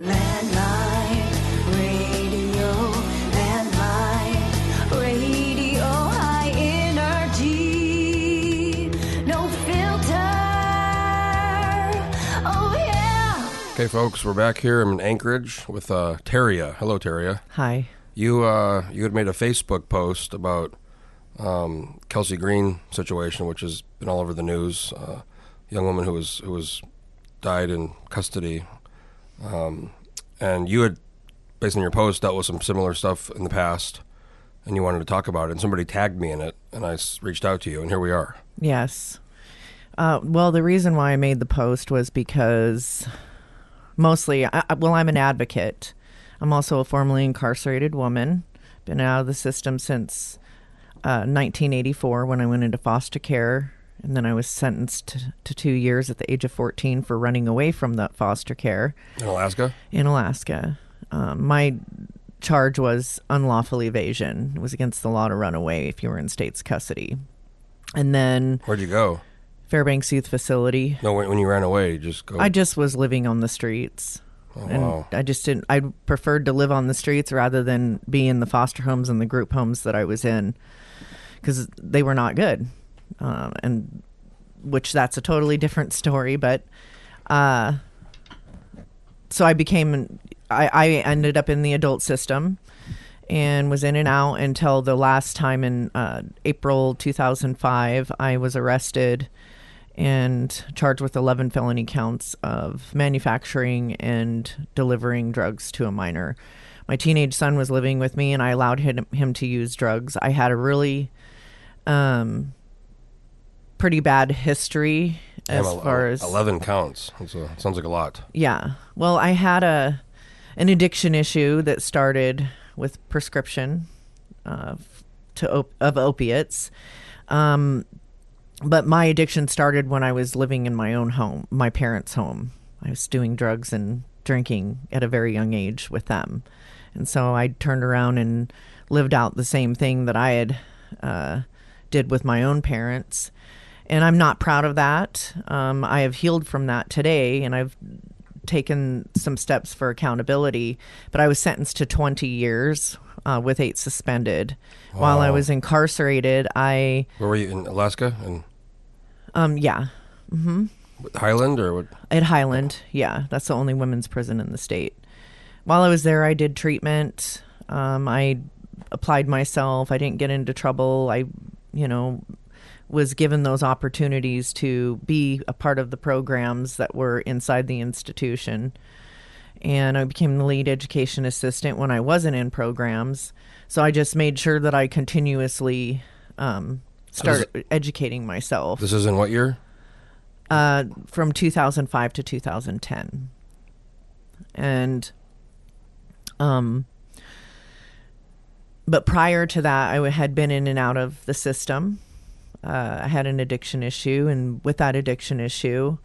Landmine radio, landmine radio, high energy, no filter. Oh yeah. Okay, folks, we're back here. I'm in Anchorage with uh, Teria. Hello, Teria. Hi. You uh, you had made a Facebook post about um, Kellsie Green situation, which has been all over the news. Uh, young woman who was who was died in custody, um, and you had, based on your post, dealt with some similar stuff in the past, and you wanted to talk about it. And somebody tagged me in it, and I reached out to you, and here we are. Yes. Uh, well, the reason why I made the post was because mostly, I- well, I'm an advocate. I'm also a formerly incarcerated woman. Been out of the system since uh, 1984 when I went into foster care. And then I was sentenced to, to two years at the age of 14 for running away from that foster care. In Alaska, in Alaska. Um, my charge was unlawful evasion. It was against the law to run away if you were in state's custody. And then where'd you go? Fairbanks Youth Facility. No, when, when you ran away, you just go. I just was living on the streets. oh, And wow. I just didn't, I preferred to live on the streets rather than be in the foster homes and the group homes that I was in because they were not good. Um, and which that's a totally different story, but, uh, so I became, I, I ended up in the adult system and was in and out until the last time in uh, April 2005. I was arrested and charged with 11 felony counts of manufacturing and delivering drugs to a minor. My teenage son was living with me, and I allowed him, him to use drugs. I had a really um, pretty bad history as Damn, far as eleven counts. A, sounds like a lot. yeah. Well, I had a an addiction issue that started with prescription uh, to op- of opiates. Um, but my addiction started when I was living in my own home, my parents' home. I was doing drugs and drinking at a very young age with them. And so I turned around and lived out the same thing that I had uh, did with my own parents. And I'm not proud of that. Um, I have healed from that today, and I've taken some steps for accountability. But I was sentenced to 20 years uh, with eight suspended. While I was incarcerated, I, Where were you in Alaska and um, yeah, hmm, Hiland or what? At Hiland, yeah, that's the only women's prison in the state. While I was there, I did treatment. Um, I applied myself. I didn't get into trouble. I, you know, was given those opportunities to be a part of the programs that were inside the institution. And I became the lead education assistant when I wasn't in programs. So I just made sure that I continuously um, start educating myself This is in what year? uh, from 2005 to 2010. And, um, but prior to that, I had been in and out of the system. Uh, I had an addiction issue, and with that addiction issue,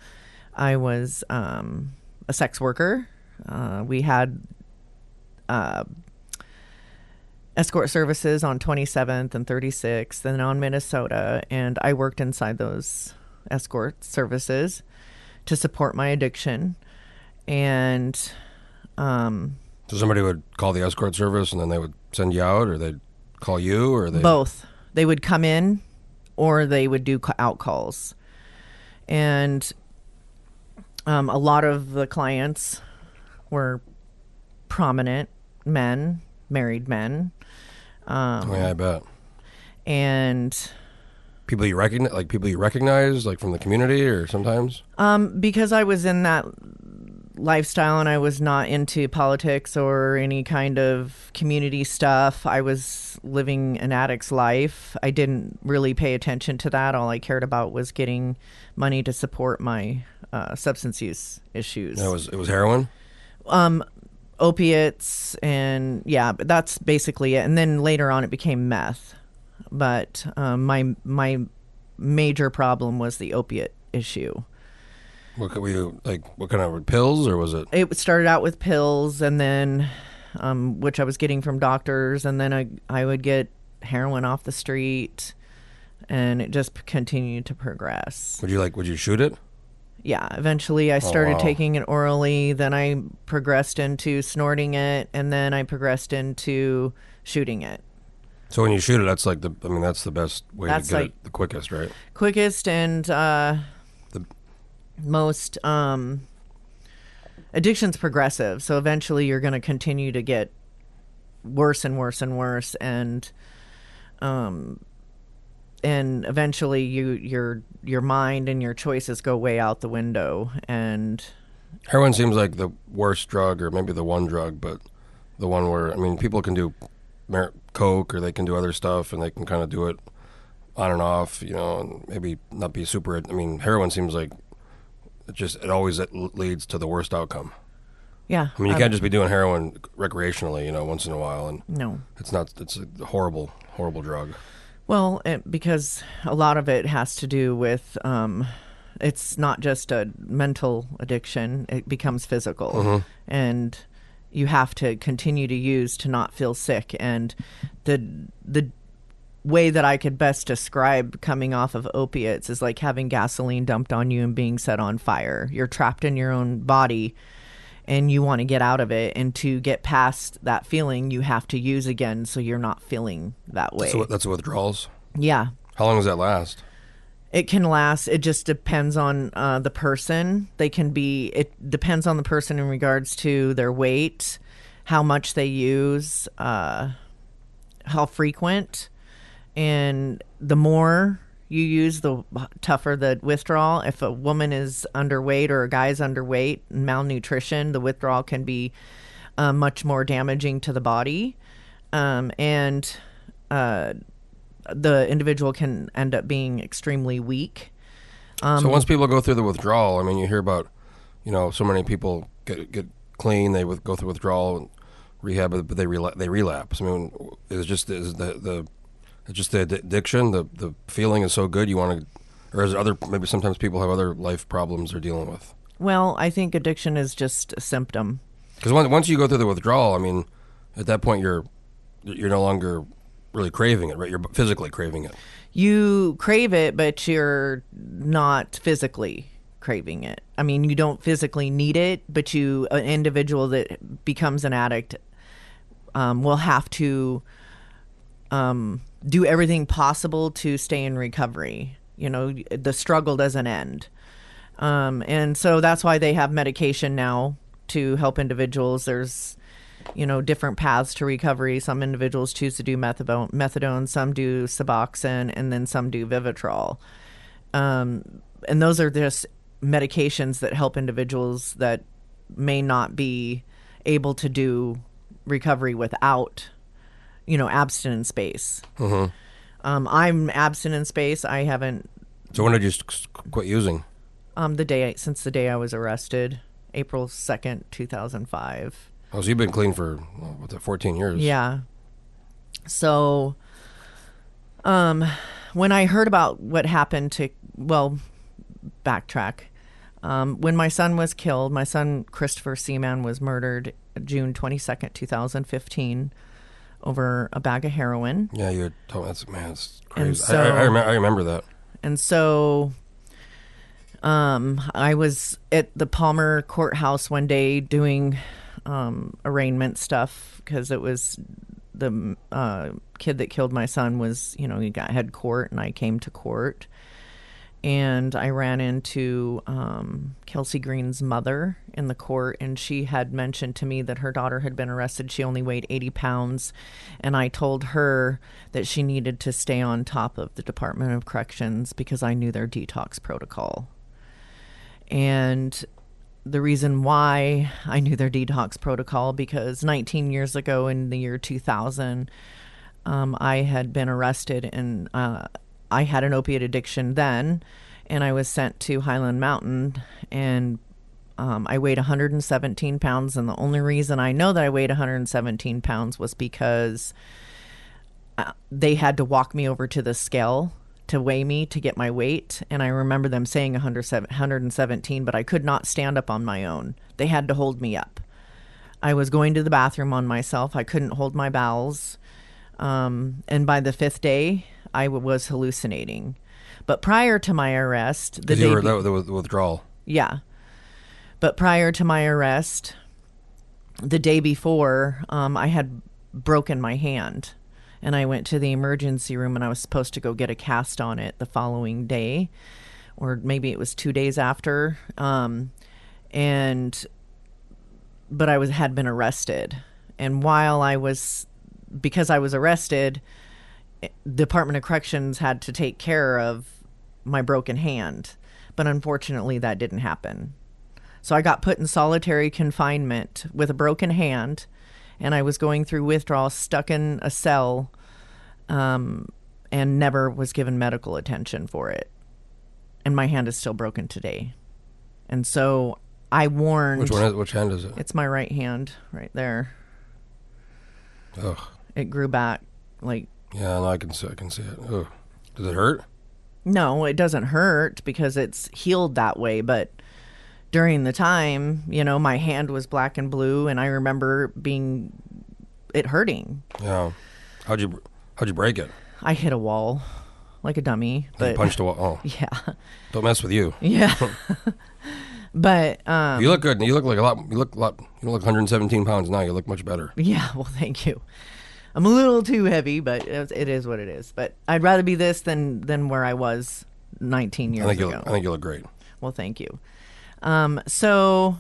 I was um, a sex worker. Uh, we had uh, escort services on 27th and 36th, and on Minnesota, and I worked inside those escort services to support my addiction. And um, So somebody would call the escort service and then they would send you out, or they'd call you, or they both, they would come in or they would do out calls. And um, a lot of the clients were prominent men, married men. Um, Oh, yeah, I bet. and People you recognize, like people you recognize, like from the community, or sometimes. Um, because I was in that lifestyle and I was not into politics or any kind of community stuff. I was living an addict's life. I didn't really pay attention to that. All I cared about was getting money to support my uh, substance use issues. It was it was heroin. um, opiates and yeah, but that's basically it. And then later on, it became meth. But um, my my major problem was the opiate issue. What could we like? What kind of pills, or was it? it started out with pills and then um, which i was getting from doctors and then I, I would get heroin off the street and it just continued to progress Would you like? Would you shoot it? Yeah, eventually I started wow. taking it orally, then I progressed into snorting it, and then I progressed into shooting it. So when you shoot it, that's like the. I mean, that's the best way That's to get like- it the quickest, right? Quickest and uh, most um, addiction's progressive, so eventually you're going to continue to get worse and worse and worse, and um, and eventually you your your mind and your choices go way out the window, and Heroin seems like the worst drug, or maybe the one drug, but the one where I mean, people can do coke or they can do other stuff, and they can kind of do it on and off, you know, and maybe not be super. I mean, heroin seems like it just it always leads to the worst outcome. yeah, I mean, you um, can't just be doing heroin recreationally, you know, once in a while, and no. it's not. It's a horrible, horrible drug. Well, it, because a lot of it has to do with um, it's not just a mental addiction; it becomes physical, and you have to continue to use to not feel sick. And the the way that I could best describe coming off of opiates is like having gasoline dumped on you and being set on fire. You're trapped in your own body and you want to get out of it and to get past that feeling you have to use again so you're not feeling that way. So that's withdrawals. yeah. How long does that last? It can last. It just depends on uh, the person. They can be. It depends on the person in regards to their weight, how much they use, uh, how frequent, and the more you use, the tougher the withdrawal. If a woman is underweight or a guy's underweight, malnutrition, the withdrawal can be uh, much more damaging to the body, um, and uh, the individual can end up being extremely weak. Um, so once people go through the withdrawal, I mean, you hear about, you know, so many people get get clean, they with, go through withdrawal, and rehab, but they rela- they relapse. I mean, is it just is the the it's just the addiction, the the feeling is so good you want to, or is other maybe sometimes people have other life problems they're dealing with. Well, I think addiction is just a symptom. Because once once you go through the withdrawal, I mean, at that point you're you're no longer really craving it, right? You're physically craving it. You crave it, but you're not physically craving it. I mean, you don't physically need it, but you, an individual that becomes an addict, um, will have to um, do everything possible to stay in recovery. You know, the struggle doesn't end. Um, and so that's why they have medication now to help individuals. There's, you know, different paths to recovery. Some individuals choose to do methadone, methadone some do Suboxone, and then some do Vivitrol. Um, and those are just medications that help individuals that may not be able to do recovery without, you know, abstinence base. Um, I'm abstinence base. I haven't So when did you s- quit using? um, the day since the day I was arrested, April second, two thousand five. Oh, so you've been clean for that, 14 years? Yeah. So, um, when I heard about what happened to, well, backtrack. Um, when my son was killed, my son Christopher Seaman was murdered June twenty second, two thousand fifteen, over a bag of heroin. Yeah, you had told me that's man, it's crazy. so- I, I, I, remember, I remember that. And so um, I was at the Palmer courthouse one day doing um, arraignment stuff because it was the uh, kid that killed my son was, you know, he got had court and I came to court. And I ran into um, Kellsie Green's mother in the court, and she had mentioned to me that her daughter had been arrested. She only weighed 80 pounds. And I told her that she needed to stay on top of the Department of Corrections because I knew their detox protocol. And the reason why I knew their detox protocol because 19 years ago in the year 2000, um, I had been arrested and uh, I had an opiate addiction then, and I was sent to Hiland Mountain and. Um, I weighed 117 pounds, and the only reason I know that I weighed 117 pounds was because uh, they had to walk me over to the scale to weigh me to get my weight. And I remember them saying 117, but I could not stand up on my own. They had to hold me up. I was going to the bathroom on myself. I couldn't hold my bowels. Um, and by the fifth day, I w- was hallucinating. But prior to my arrest, the day were be- the withdrawal. Yeah. But prior to my arrest, the day before, um, I had broken my hand. And I went to the emergency room and I was supposed to go get a cast on it the following day, or maybe it was two days after. Um, and, but I was, had been arrested. And while I was, because I was arrested, Department of Corrections had to take care of my broken hand. But unfortunately, that didn't happen. So I got put in solitary confinement with a broken hand, and I was going through withdrawal, stuck in a cell, um, and never was given medical attention for it. And my hand is still broken today. And so I warned. Which one? Is, which hand is it? It's my right hand right there. Ugh. It grew back like Yeah, no, I can see. I can see it. Does it hurt? No, it doesn't hurt because it's healed that way. But during the time, you know, my hand was black and blue, and I remember being it hurting. Yeah. How'd you How'd you break it? I hit a wall like a dummy, You punched a wall. Oh, yeah, don't mess with you. yeah. but um, You look good. You look like a lot. You look a lot. You look 117 pounds now. You look much better. Yeah, well, thank you. I'm a little too heavy, but it is what it is. But I'd rather be this than than where I was 19 years I think ago. Look, I think you look great. Well, thank you. Um, so,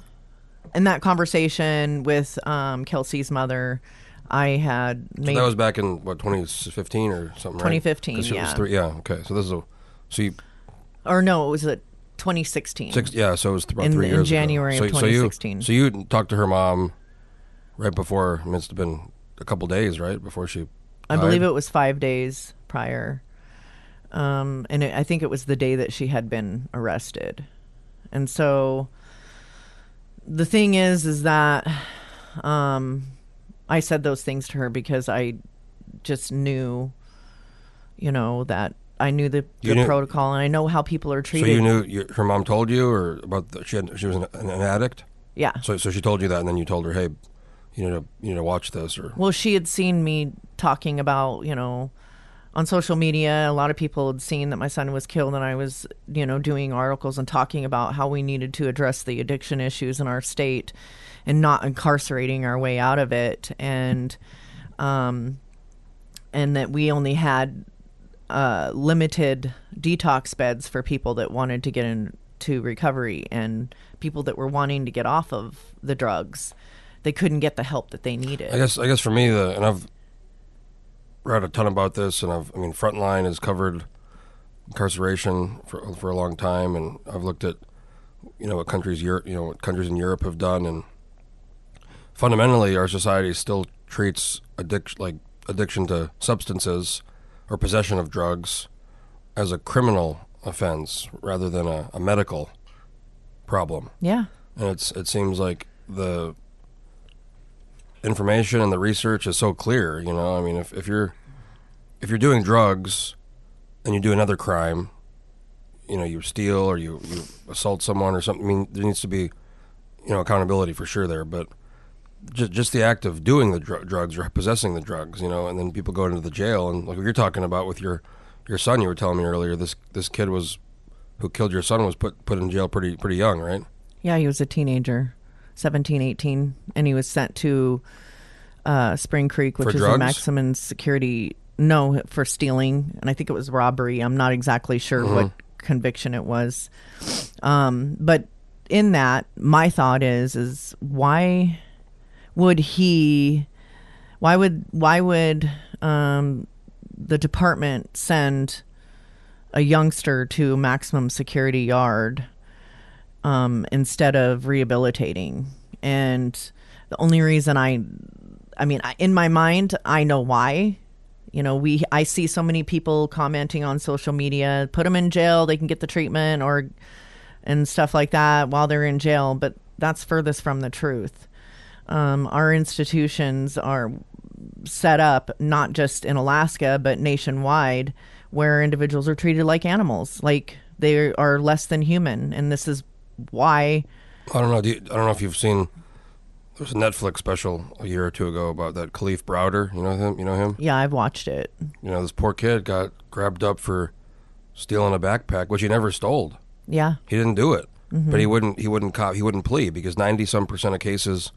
in that conversation with um, Kellsie's mother, I had So that was back in what 2015 or something. right? 2015, 'Cause she was yeah. three- yeah. Okay. So this is a. So you or no, it was a 2016. six. Yeah. So it was about In- three in years. ago. January of so, 2016. So you, so you talked to her mom right before. I mean, it's been a couple days, right, before she. I believe it was five days prior, um, and it, I think it was the day that she had been arrested. And so, the thing is, is that um, I said those things to her because I just knew, you know, that I knew the, the knew- protocol and I know how people are treated. So you knew you, her mom told you, or about the, she had, she was an, an addict. yeah. So so she told you that, and then you told her, hey, you know, to you to watch this, or Well, she had seen me talking about, you know, on social media. A lot of people had seen that my son was killed, and I was, you know, doing articles and talking about how we needed to address the addiction issues in our state and not incarcerating our way out of it, and, um, and that we only had uh, limited detox beds for people that wanted to get into recovery and people that were wanting to get off of the drugs. They couldn't get the help that they needed. I guess I guess for me, the and I've read a ton about this, and I've I mean, Frontline has covered incarceration for for a long time, and I've looked at you know what countries Europe you know what countries in Europe have done, and fundamentally, our society still treats addiction like addiction to substances or possession of drugs as a criminal offense rather than a, a medical problem Yeah. and it's it seems like the information and the research is so clear you know? I mean if, if you're if you're doing drugs and you do another crime you know you steal or you, you assault someone or something i mean there needs to be you know accountability for sure there but just just the act of doing the dr- drugs or possessing the drugs you know and then people go into the jail and like what you're talking about with your your son you were telling me earlier this this kid was who killed your son was put put in jail pretty pretty young right? Yeah, he was a teenager, 17, 18, and he was sent to uh, Spring Creek, which For is a maximum security. No, for stealing, and I think it was robbery. I'm not exactly sure what conviction it was. Um, but in that, my thought is, is why would he? Why would why would um, the department send a youngster to maximum security yard? Um, instead of rehabilitating. And the only reason I, I mean, in my mind, I know why. You know, we I see so many people commenting on social media, put them in jail, they can get the treatment or and stuff like that while they're in jail, but that's furthest from the truth. Um, our institutions are set up not just in Alaska but nationwide, where individuals are treated like animals, like they are less than human, and this is why. I don't know. Do you, I don't know if you've seen. There was a Netflix special a year or two ago about that Kalief Browder. You know him. You know him. Yeah, I've watched it. You know this poor kid got grabbed up for stealing a backpack, which he never stole. Yeah, He didn't do it. Mm-hmm. but he wouldn't. He wouldn't cop. He wouldn't plead because ninety some percent of cases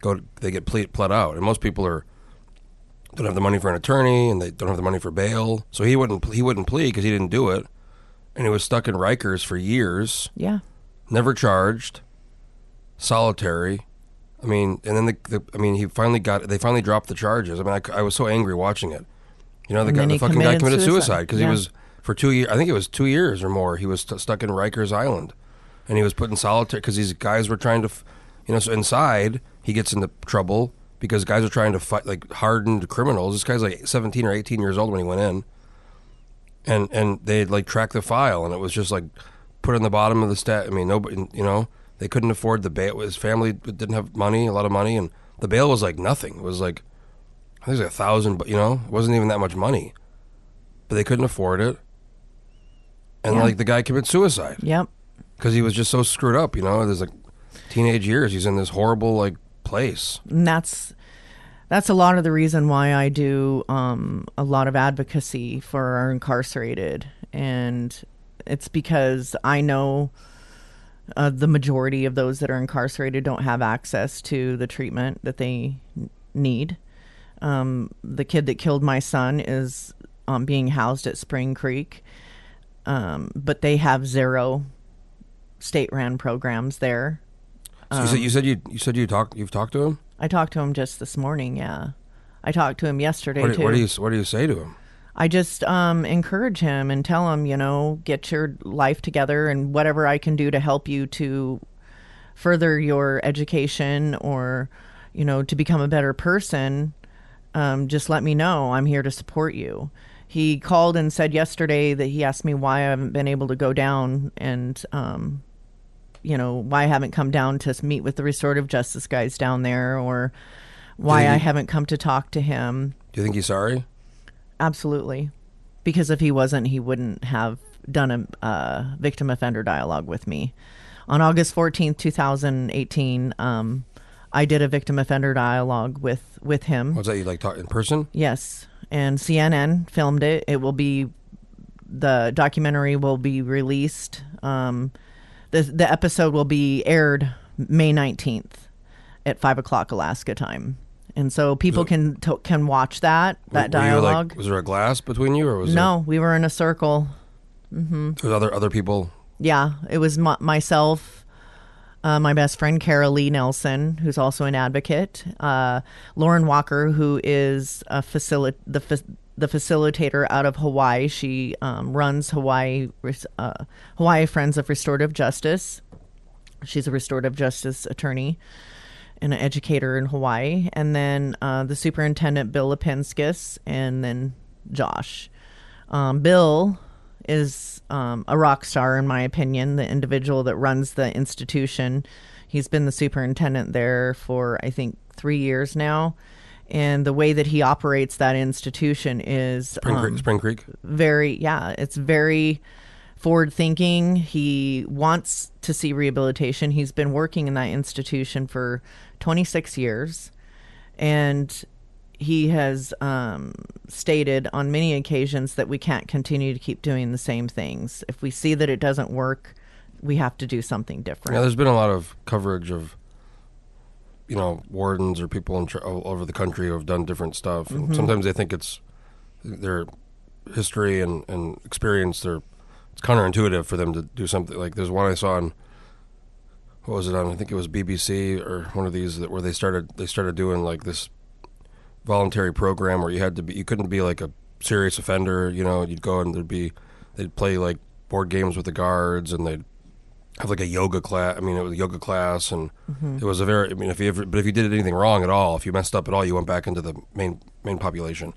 go. They get plead, pled out, and most people are don't have the money for an attorney and they don't have the money for bail. So he wouldn't. He wouldn't plead because he didn't do it, and he was stuck in Rikers for years, Yeah. Never charged, solitary. I mean, and then the, the I mean, he finally got. They finally dropped the charges. I mean, I, I was so angry watching it. You know, the guy, the he fucking guy committed committed suicide. because Yeah. he was for two years. I think it was two years or more. He was st- stuck in Rikers Island, and he was put in solitary because these guys were trying to, f- you know, so inside he gets into trouble because guys are trying to fight like hardened criminals. This guy's like seventeen or eighteen years old when he went in, and and they like tracked the file, and it was just like put in the bottom of the stat. I mean, nobody, you know, they couldn't afford the bail. His family didn't have money, a lot of money, and the bail was like nothing. It was like I think it was like a thousand, but you know, it wasn't even that much money. But they couldn't afford it, and Yeah. like the guy committed suicide Yep. because he was just so screwed up. You know, there's like teenage years. He's in this horrible like place. and that's that's a lot of the reason why I do um, a lot of advocacy for our incarcerated, and it's because I know uh, the majority of those that are incarcerated don't have access to the treatment that they need. Um, the kid that killed my son is um, being housed at Spring Creek, um, but they have zero state-ran programs there. So you said you said you you said you talked you've talked to him. I talked to him just this morning. Yeah, I talked to him yesterday What do, too. what do you what do you say to him? I just um, encourage him and tell him, you know, get your life together and whatever I can do to help you to further your education or, you know, to become a better person. Um, just let me know. I'm here to support you. He called and said yesterday that he asked me why I haven't been able to go down and, um, you know, why I haven't come down to meet with the restorative justice guys down there or why he- I haven't come to talk to him. Do you think he's sorry? Absolutely. Because if he wasn't, he wouldn't have done a uh, victim offender dialogue with me. On August 14th, 2018, um, I did a victim offender dialogue with, with him. Was that? You like talk in person? Yes. And CNN filmed it. It will be, the documentary will be released. Um, the, the episode will be aired May 19th at 5 o'clock Alaska time. And so people can to, can watch that that Were you, like- dialogue. was there a glass between you, or was No, we were in a circle. there was other other people? Yeah, it was m- myself, uh, my best friend Carol Lee Nelson, who's also an advocate, uh, Lorenn Walker, who is a facili- the fa- the facilitator out of Hawaii. She um, runs Hawaii Res- uh, Hawaii Friends of Restorative Justice. She's a restorative justice attorney and an educator in Hawaii, and then uh, the superintendent Bill Lapinskas, and then Josh. Um, Bill is um, a rock star, in my opinion, the individual that runs the institution. He's been the superintendent there for, I think, three years now. And the way that he operates that institution is Spring, um, Creek, Spring Creek. very yeah it's very forward thinking he wants to see rehabilitation he's been working in that institution for 26 years and he has um, stated on many occasions that we can't continue to keep doing the same things if we see that it doesn't work we have to do something different Yeah, there's been a lot of coverage of, you know, wardens or people in tr- all over the country who have done different stuff. Mm-hmm. And sometimes they think it's their history and, and experience. They're it's counterintuitive for them to do something like. There's one I saw on. What was it on? I think it was BBC or one of these that where they started they started doing like this voluntary program where you had to be you couldn't be like a serious offender. You know, you'd go and there'd be they'd play like board games with the guards and they'd have like a yoga class. I mean, it was a yoga class, and it was a very. I mean, if you ever, but if you did anything wrong at all, if you messed up at all, you went back into the main main population,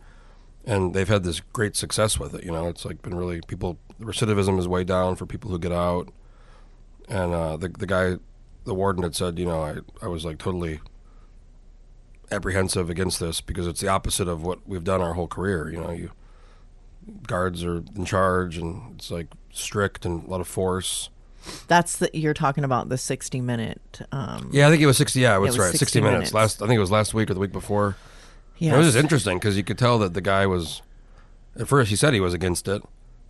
and they've had this great success with it. You know, it's like been really people. Recidivism is way down for people who get out, and uh, the the guy, the warden had said, you know, I I was like totally apprehensive against this because it's the opposite of what we've done our whole career. You know, you guards are in charge, and it's like strict and a lot of force. that's the you're talking about the 60 minute um Yeah, I think it was sixty. Yeah, that's right. 60 Sixty minutes. minutes. Last, I think it was last week or the week before. yes. It was just interesting because you could tell that the guy was. At first, he said he was against it,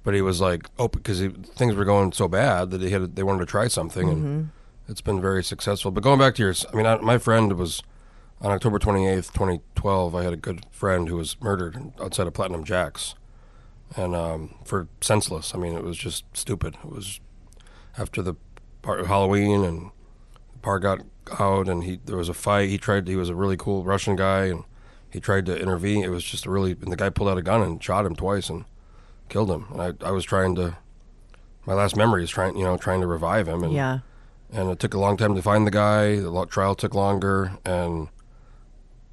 but he was like open because things were going so bad that he had they wanted to try something, Mm-hmm. and it's been very successful. But going back to yours, I mean, I, my friend was on October twenty eighth, twenty twelve. I had a good friend who was murdered outside of Platinum Jaxx, and um, for senseless. I mean, it was just stupid. It was after the Halloween, and the par got out, and he there was a fight. He tried. He was a really cool Russian guy, and he tried to intervene. It was just a really, and the guy pulled out a gun and shot him twice and killed him. And I, I was trying to. My last memory is trying, you know, trying to revive him, and Yeah. And it took a long time to find the guy. The trial took longer, and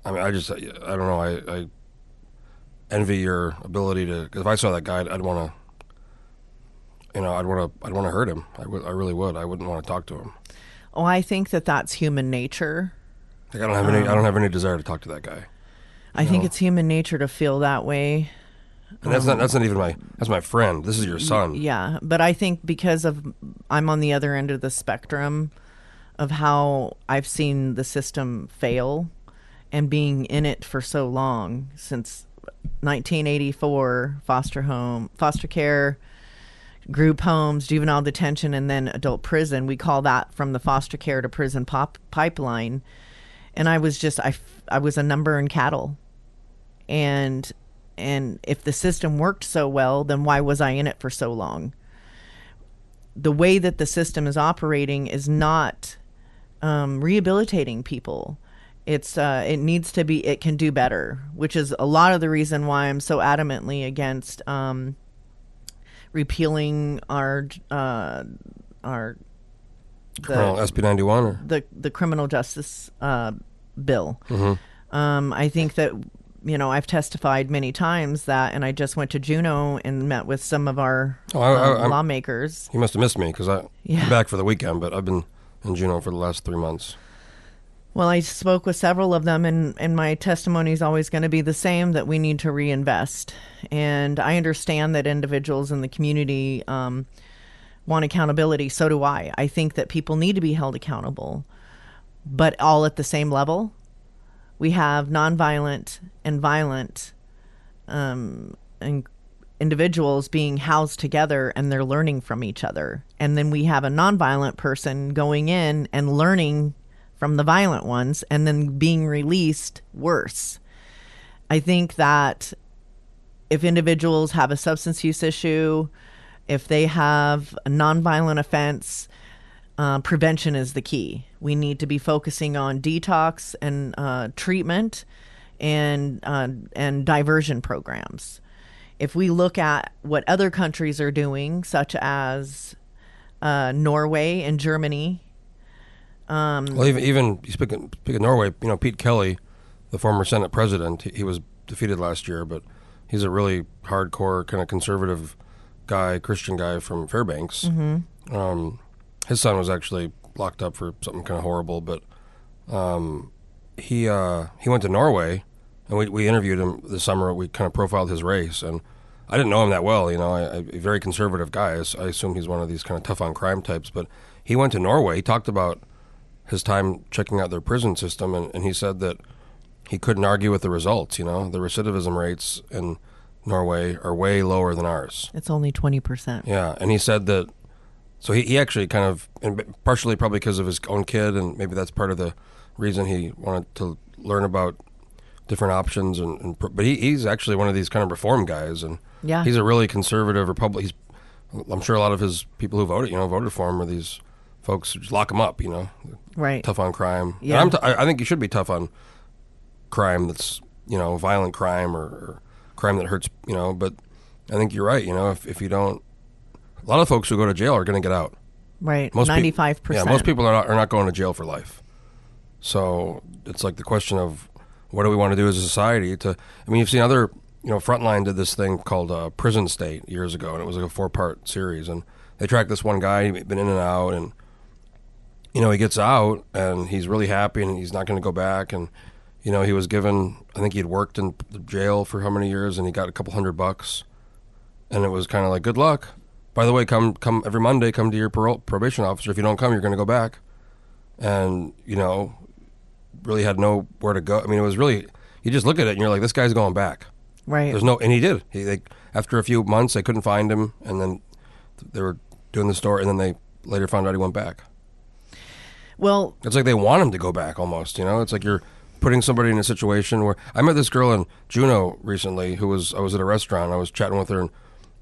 I mean, I just, I, I don't know. I, I envy your ability to. Cause if I saw that guy, I'd, I'd want to. You know, I'd want to. I'd want to hurt him. I would. I really would. I wouldn't want to talk to him. Oh, I think that that's human nature. Like I don't have any. I um, don't have any desire to talk to that guy. I think it's human nature to feel that way. And that's not. Oh. That's not even my. That's my friend. This is your son. Yeah, but I think because of I'm on the other end of the spectrum of how I've seen the system fail and being in it for so long since 1984 foster home foster care group homes juvenile detention and then adult prison we call that from the foster care to prison pop pipeline and I was just I I was a number in cattle and and if the system worked so well then why was i in it for so long? The way that the system is operating is not um, rehabilitating people. It's uh, it needs to be it can do better which is a lot of the reason why i'm so adamantly against um, repealing our uh, our the, SB ninety one the the criminal justice uh, bill. Um, I think that you know I've testified many times that, and I just went to Juneau and met with some of our Oh, I- um, I'm- lawmakers. you must have missed me because I Yeah. I'm back for the weekend, but I've been in Juneau for the last three months. Well, I spoke with several of them, and, and my testimony is always going to be the same that we need to reinvest. And I understand that individuals in the community um, want accountability. So do I. I think that people need to be held accountable, but all at the same level. We have nonviolent and violent um, individuals being housed together and they're learning from each other. And then we have a nonviolent person going in and learning from the violent ones and then being released worse. I think that if individuals have a substance use issue, if they have a nonviolent offense, uh, prevention is the key. We need to be focusing on detox and uh, treatment and uh, and diversion programs. If we look at what other countries are doing, such as uh, Norway and Germany, Well, even even you speak of, of Norway, you know Pete Kelly, the former Senate president, he, he was defeated last year, but he's a really hardcore kind of conservative guy, Christian guy from Fairbanks. Mm-hmm. Um, his son was actually locked up for something kind of horrible, but um, he uh, he went to Norway, and we we interviewed him this summer. We kind of profiled his race, and I didn't know him that well. You know, I, a very conservative guy. I assume he's one of these kind of tough on crime types, but he went to Norway. He talked about his time checking out their prison system, and, and he said that he couldn't argue with the results. You know, the recidivism rates in Norway are way lower than ours. it's only 20%. Yeah, and he said that. So he, he actually kind of, and partially probably because of his own kid, and maybe that's part of the reason he wanted to learn about different options. And, and but he, he's actually one of these kind of reform guys, and Yeah. he's a really conservative Republic. He's, I'm sure a lot of his people who voted, you know, voted for him are these folks who just lock him up, you know, Right. tough on crime. And Yeah. I'm t- I I think you should be tough on crime that's you know violent crime or, or crime that hurts. You know, but I think you're right. You know, if if you don't, a lot of folks who go to jail are going to get out. Right. Most 95%. yeah, most people are not are not going to jail for life. So it's like the question of what do we want to do as a society? To I mean, you've seen other you know, Frontline did this thing called uh, Prison State years ago, and it was like a four part series, and they tracked this one guy he'd been in and out, and you know he gets out and he's really happy, and he's not going to go back, and you know he was given I think he'd worked in jail for how many years, and he got a couple hundred bucks, and it was kind of like good luck. By the way, come come every Monday, come to your parole, probation officer. If you don't come, you're going to go back, and you know really had nowhere to go. I mean, it was really you just look at it and you're like, this guy's going back. Right. There's no, and he did. He they, after a few months they couldn't find him, and then they were doing the story, and then they later found out he went back. well, It's like they want him to go back almost. You know, it's like you're putting somebody in a situation where I met this girl in Juneau recently who was I was at a restaurant. I was chatting with her and,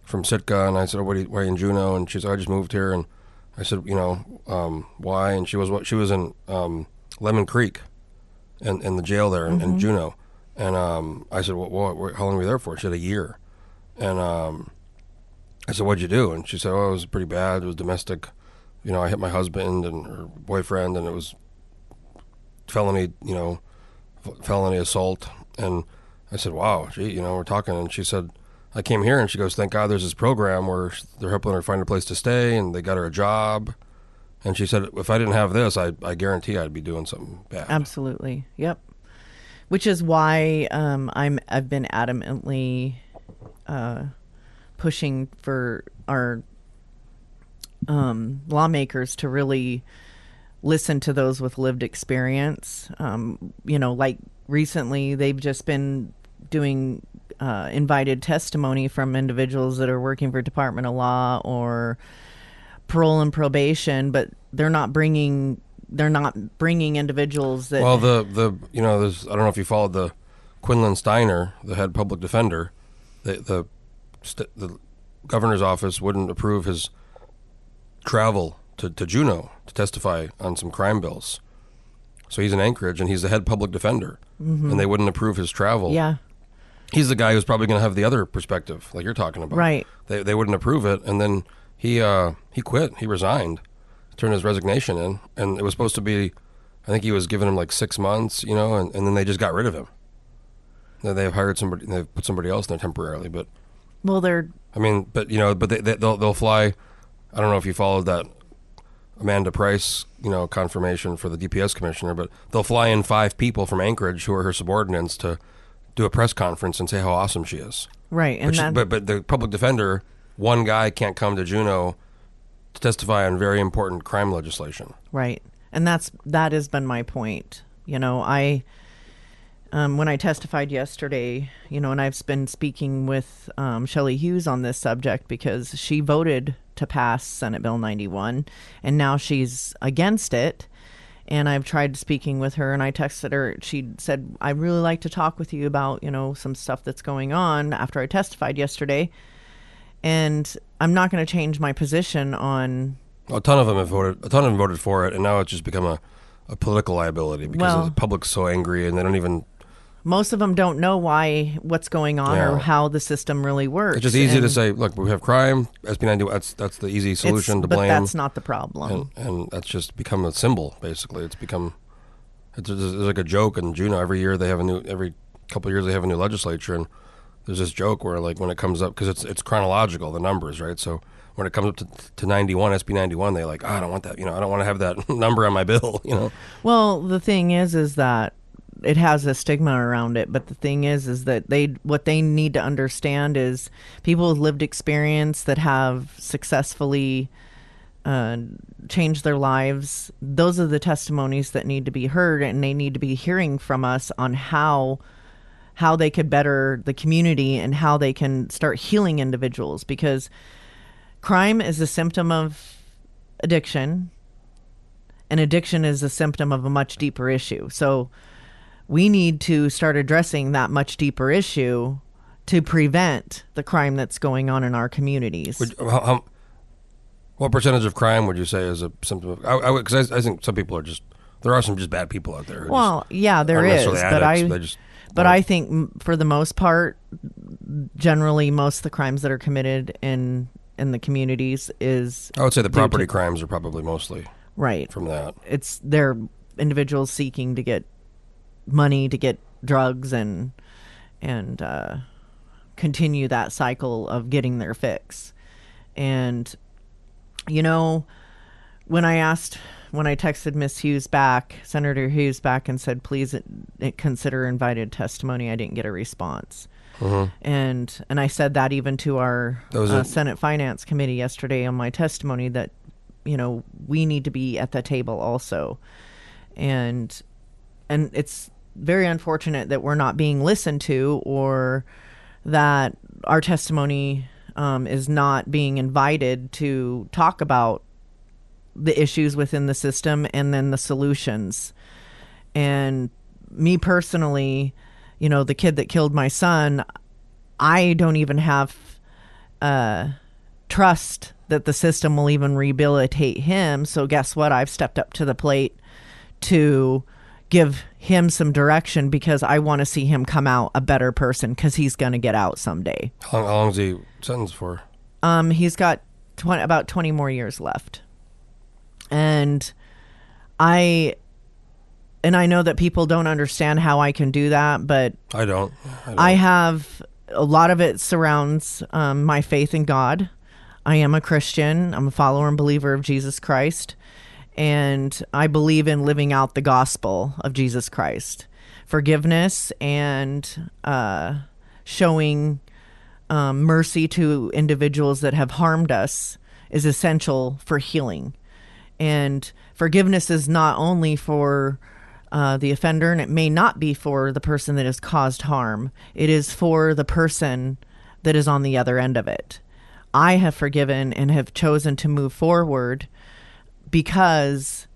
from Sitka, and I said, oh, "What are you, why are you in Juneau?" And she said, "I just moved here." And I said, "You know, um, why?" And she was what she was in um, Lemon Creek, in, in the jail there in, in Juneau. And um, I said, well, what, "How long were you there for?" She said, "A year." And um, I said, "What'd you do?" And she said, "Oh, it was pretty bad. It was domestic. You know, I hit my husband and her boyfriend, and it was felony. You know, f- felony assault." And I said, "Wow, gee, you know, we're talking." And she said, "I came here," and she goes, "Thank God, there's this program where they're helping her find a place to stay, and they got her a job." And she said, "If I didn't have this, I, I guarantee I'd be doing something bad." Absolutely. Yep. Which is why um, I'm I've been adamantly uh, pushing for our um, lawmakers to really listen to those with lived experience. Um, you know, like recently they've just been doing uh, invited testimony from individuals that are working for Department of Law or parole and probation, but they're not bringing they're not bringing individuals that Well, the the you know, there's I don't know if you followed the Quinlan Steiner, the head public defender, the the st- the governor's office wouldn't approve his travel to, to Juneau to testify on some crime bills. So he's in Anchorage and he's the head public defender, and they wouldn't approve his travel. Mm-hmm. yeah he's the guy who's probably going to have the other perspective, like you're talking about. Right. They they wouldn't approve it, and then he uh, he quit. He resigned, turned his resignation in, and it was supposed to be. I think he was giving him like six months, you know, and, and then they just got rid of him. Then They've hired somebody. They've put somebody else in there temporarily, but well they're I mean, but you know, but they, they they'll they'll fly. I don't know if you followed that Amanda Price, you know, confirmation for the DPS commissioner, but they'll fly in five people from Anchorage who are her subordinates to do a press conference and say how awesome she is. right and But, she- that, but but the public defender, one guy can't come to Juneau to testify on very important crime legislation. right and that's that has been my point you know i um, when i testified yesterday you know and i've been speaking with um, shelley hughes on this subject because she voted to pass senate bill 91 and now she's against it and i've tried speaking with her and i texted her she said i'd really like to talk with you about you know some stuff that's going on after i testified yesterday and i'm not going to change my position on A ton of them have voted. A ton of them voted for it, and now it's just become a, a political liability because Well- the public's so angry and they don't even. Most of them don't know why what's going on or how the system really works. It's just easy to say, look, we have crime. SB 90. That's that's the easy solution to but blame. that's not the problem. and, and that's just become a symbol basically it's become it's, there's like a joke in Juneau every year they have a new every couple of years they have a new legislature and there's this joke where like when it comes up because it's it's chronological the numbers right so when it comes up to, to 91 SB 91 they like oh, I don't want that you know I don't want to have that number on my bill you know Well, the thing is, is that it has a stigma around it. But the thing is, is that they what they need to understand is people with lived experience that have successfully uh, changed their lives. Those are the testimonies that need to be heard, and they need to be hearing from us on how how they could better the community and how they can start healing individuals because crime is a symptom of addiction and addiction is a symptom of a much deeper issue. So we need to start addressing that much deeper issue to prevent the crime that's going on in our communities. Would, how, how, what percentage of crime would you say is a symptom of I, I, I, I think some people are just there are some just bad people out there well, yeah, there aren't but I just but I think for the most part generally most of the crimes that are committed in in the communities is I would say the due to- property crimes are probably mostly right. from that it's they're individuals seeking to get money to get drugs and and uh, continue that cycle of getting their fix. And you know, when I asked when I texted Miss Hughes back, Senator Hughes back, and said, "Please uh, consider invited testimony," I didn't get a response. And and I said that even to our uh, Senate Finance Committee yesterday on my testimony that you know we need to be at the table also, and and it's very unfortunate that we're not being listened to or that our testimony um, is not being invited to talk about the issues within the system and then the solutions. And me personally, you know, the kid that killed my son, I don't even have uh, trust that the system will even rehabilitate him. So, guess what? I've stepped up to the plate to give him some direction because I want to see him come out a better person because he's going to get out someday. How long, how long's he sentenced for? Um, he's got 20, about 20 more years left. And I and I know that people don't understand how I can do that, but I don't. I, don't. I have a lot of it surrounds um, my faith in God. I am a Christian. I'm a follower and believer of Jesus Christ. And I believe in living out the gospel of Jesus Christ forgiveness and uh, showing um, mercy to individuals that have harmed us is essential for healing. And forgiveness is not only for uh, the offender, and it may not be for the person that has caused harm, it is for the person that is on the other end of it. I have forgiven and have chosen to move forward because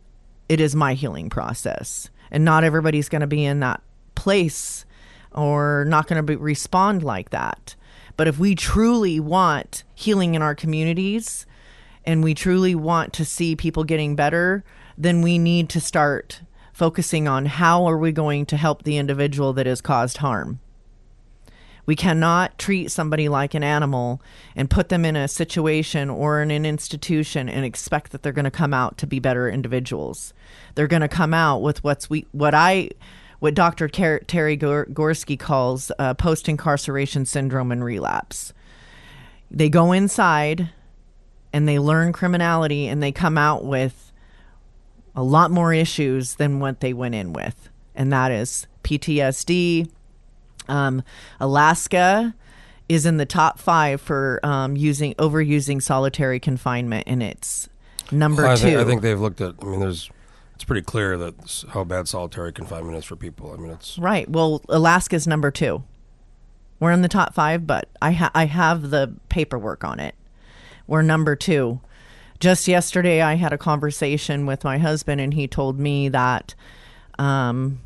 it is my healing process. And not everybody's going to be in that place or not going to respond like that. But if we truly want healing in our communities and we truly want to see people getting better, then we need to start focusing on how are we going to help the individual that has caused harm. We cannot treat somebody like an animal and put them in a situation or in an institution and expect that they're going to come out to be better individuals. They're going to come out with what's we what I what Dr. Ter- Terry Gor- Gorski calls uh, post incarceration syndrome and relapse. They go inside and they learn criminality and they come out with a lot more issues than what they went in with, and that is PTSD. Um, Alaska is in the top five for um, using overusing solitary confinement, and it's number I two. think, I think they've looked at. I mean, there's. It's pretty clear that how bad solitary confinement is for people. I mean, it's Right. Well, Alaska's number two. We're in the top five, but I ha- I have the paperwork on it. We're number two. Just yesterday, I had a conversation with my husband, and he told me that um,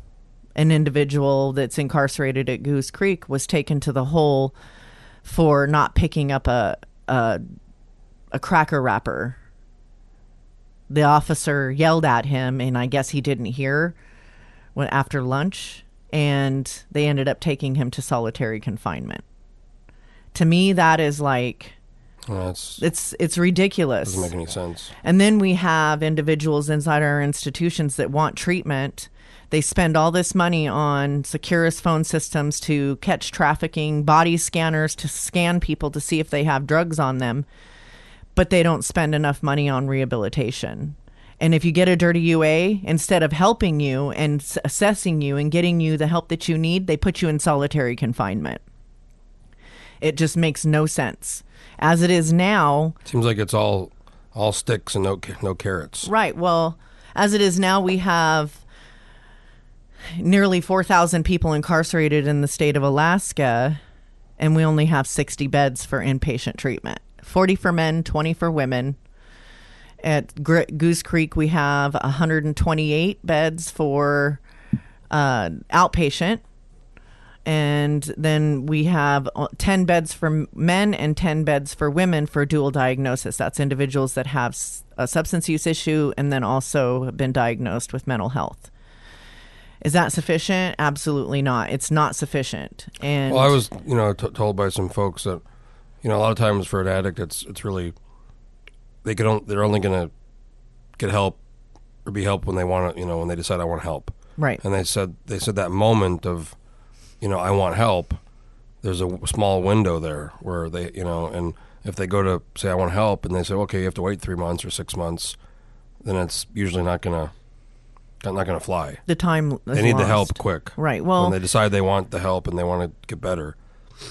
an individual that's incarcerated at Goose Creek was taken to the hole for not picking up a a, a cracker wrapper. The officer yelled at him, and I guess he didn't hear went after lunch and they ended up taking him to solitary confinement. To me that is like it's it's it's ridiculous. doesn't make any sense. And then we have individuals inside our institutions that want treatment. They spend all this money on Securus phone systems to catch trafficking, body scanners to scan people to see if they have drugs on them, but they don't spend enough money on rehabilitation. And if you get a dirty UA, instead of helping you and s- assessing you and getting you the help that you need, they put you in solitary confinement. It just makes no sense. As it is now, Seems like it's all all sticks and no no carrots. Right. Well, as it is now, we have nearly 4,000 people incarcerated in the state of Alaska, and we only have 60 beds for inpatient treatment 40 for men, 20 for women. At Goose Creek, we have 128 beds for uh, outpatient. And then we have uh, 10 beds for men and 10 beds for women for dual diagnosis. That's individuals that have a substance use issue and then also been diagnosed with mental health. Is that sufficient? Absolutely not. It's not sufficient. And Well, I was you know t- told by some folks that you know a lot of times for an addict, it's it's really they can on, they're only going to get help or be helped when they want to you know when they decide I want help. right. and they said they said that moment of you know i want help there's a small window there where they you know and if they go to say i want help and they say okay you have to wait three months or six months then it's usually not gonna not gonna fly. The time they need the help quick. Right. Well, when they decide they want the help and they want to get better.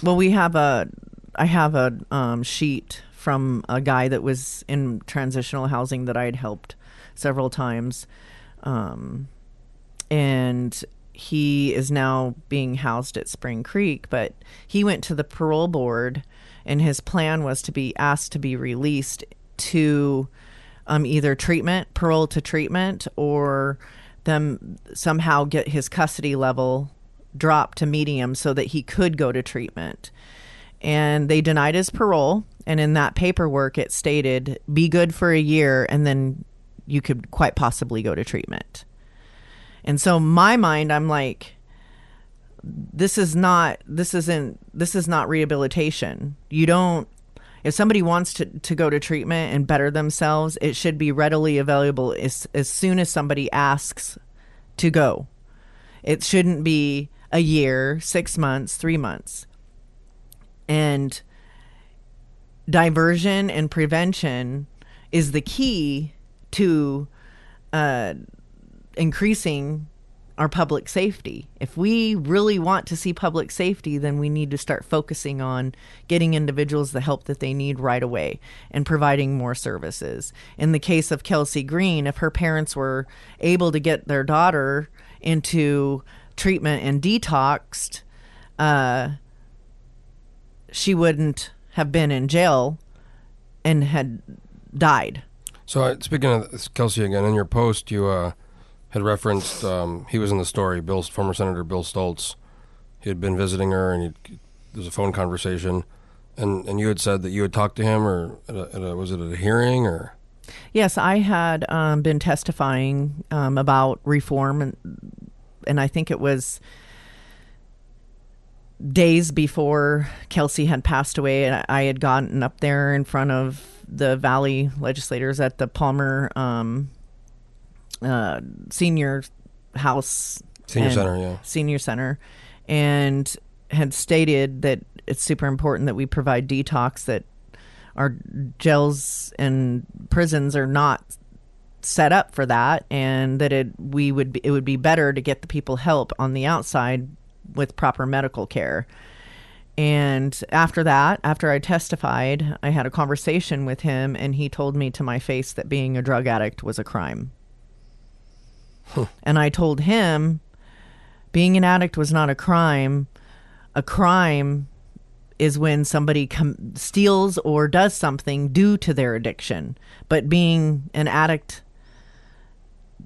Well, we have a, I have a um, sheet from a guy that was in transitional housing that I had helped several times, um, and he is now being housed at Spring Creek, but he went to the parole board and his plan was to be asked to be released to um, either treatment, parole to treatment, or them somehow get his custody level dropped to medium so that he could go to treatment. And they denied his parole. And in that paperwork, it stated, be good for a year and then you could quite possibly go to treatment. And so my mind, I'm like, this is not this isn't this is not rehabilitation. You don't if somebody wants to, to go to treatment and better themselves, it should be readily available as, as soon as somebody asks to go. It shouldn't be a year, six months, three months. And diversion and prevention is the key to uh, increasing our public safety. If we really want to see public safety, then we need to start focusing on getting individuals the help that they need right away and providing more services. In the case of Kellsie Green, if her parents were able to get their daughter into treatment and detoxed, uh, she wouldn't have been in jail and had died. So uh, speaking of Kellsie again, in your post, you uh, had referenced um, he was in the story. Bill, former Senator Bill Stoltze, he had been visiting her, and he, there was a phone conversation, and and you had said that you had talked to him, or at a, at a, was it at a hearing, or Yes, I had um, been testifying um, about reform, and and I think it was days before Kellsie had passed away, and I had gotten up there in front of the Valley legislators at the Palmer um, uh, Senior House Senior Center, yeah. senior center and had stated that it's super important that we provide detox that our jails and prisons are not set up for that and that it we would be, it would be better to get the people help on the outside with proper medical care and after that after i testified i had a conversation with him and he told me to my face that being a drug addict was a crime and i told him being an addict was not a crime. A crime is when somebody com- steals or does something due to their addiction. But being an addict,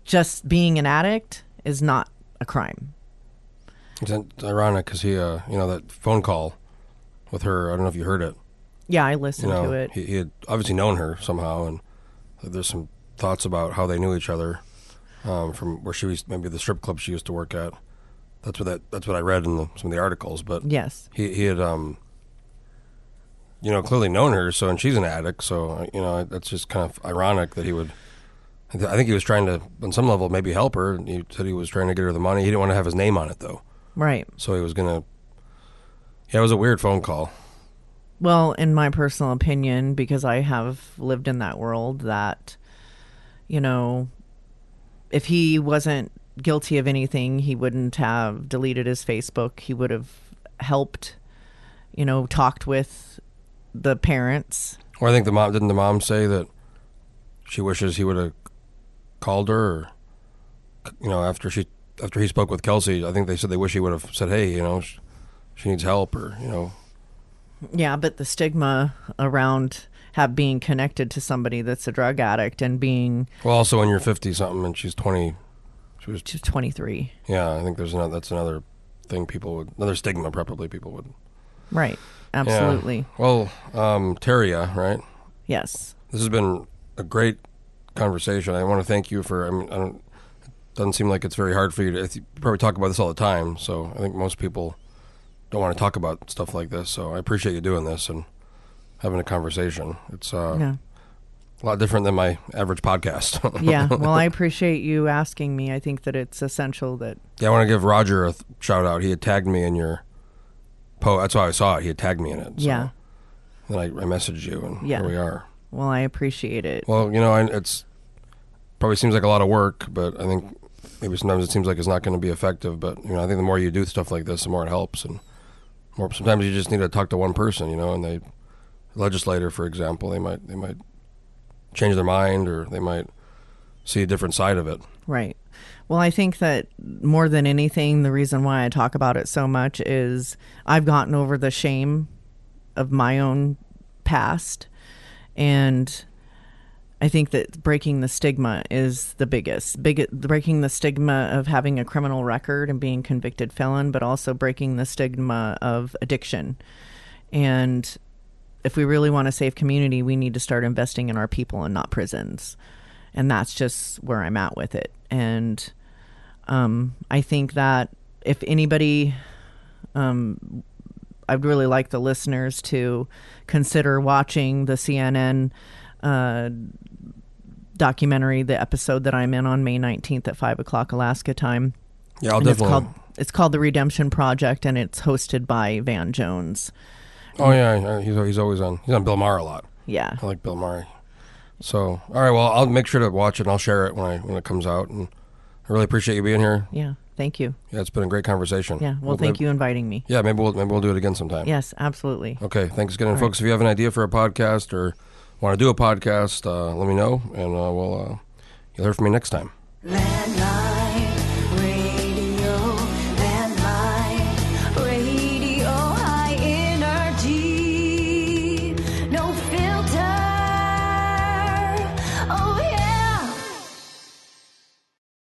just being an addict, is not a crime. It's, ironic because he, uh, you know, that phone call with her. I don't know if you heard it. Yeah, I You listened know, to it. He, he had obviously known her somehow, and there's some thoughts about how they knew each other um, from where she was, maybe the strip club she used to work at. That's what that. That's what I read in the, some of the articles. But yes. he he had um, you know, clearly known her. So and she's an addict. So uh, you know, that's just kind of ironic that he would. I I think he was trying to, on some level, maybe help her. He said he was trying to get her the money. He didn't want to have his name on it though, Right. so he was gonna. Yeah, it was a weird phone call. Well, in my personal opinion, because I have lived in that world, that, you know, if he wasn't guilty of anything, he wouldn't have deleted his Facebook. He would have helped, you know, talked with the parents. Or I think the mom didn't the mom say that she wishes he would have called her, or you know, after she after he spoke with Kellsie, I think they said they wish he would have said, "Hey, you know, she needs help," or you know, Yeah, but the stigma around have being connected to somebody that's a drug addict and being well, also when you're fifty something and she's twenty, she was 23. yeah. I think there's another that's another thing people would another stigma probably people would Right. Yeah. Absolutely. Well, um, Teria, right? Yes. This has been a great conversation. I want to thank you for. I mean, I don't. It doesn't seem like it's very hard for you to. You probably talk about this all the time, so I think most people don't want to talk about stuff like this. So I appreciate you doing this and having a conversation. It's uh, Yeah. a lot different than my average podcast. yeah. Well, I appreciate you asking me. I think that it's essential that yeah, I want to give Roger a th- shout out. He had tagged me in your post. That's how I saw it. He had tagged me in it. So yeah. Then I, I messaged you, and Yeah. here we are. Well, I appreciate it. Well, you know, I, it's probably seems like a lot of work, but I think maybe sometimes it seems like it's not going to be effective. But you know, I think the more you do stuff like this, the more it helps, and more. Sometimes you just need to talk to one person, you know, and they, legislator, for example, they might they might change their mind or they might see a different side of it. Right. Well, I think that more than anything, the reason why I talk about it so much is I've gotten over the shame of my own past. And I think that breaking the stigma is the biggest. Big, breaking the stigma of having a criminal record and being convicted felon, but also breaking the stigma of addiction. And if we really want to save community, we need to start investing in our people and not prisons. And that's just where I'm at with it. And um, I think that if anybody, um, I'd really like the listeners to consider watching the CNN uh, documentary, the episode that I'm in on May 19th at 5 o'clock Alaska time. Yeah, I'll And it's called it's called the Redemption Project, and it's hosted by Van Jones. Oh yeah, yeah, he's he's always on. He's on Bill Maher a lot. Yeah, I like Bill Murray. So, all right, well, I'll make sure to watch it and I'll share it when I when it comes out. And I really appreciate you being here. yeah. Thank you. Yeah, it's been a great conversation. Yeah. Well, Hope thank maybe- you inviting me. Yeah, maybe we'll maybe we'll do it again sometime. Yes, absolutely. Okay, thanks again, and All right. folks. If you have an idea for a podcast or want to do a podcast, uh, let me know, and uh, we'll uh, you'll hear from me next time. Landmine.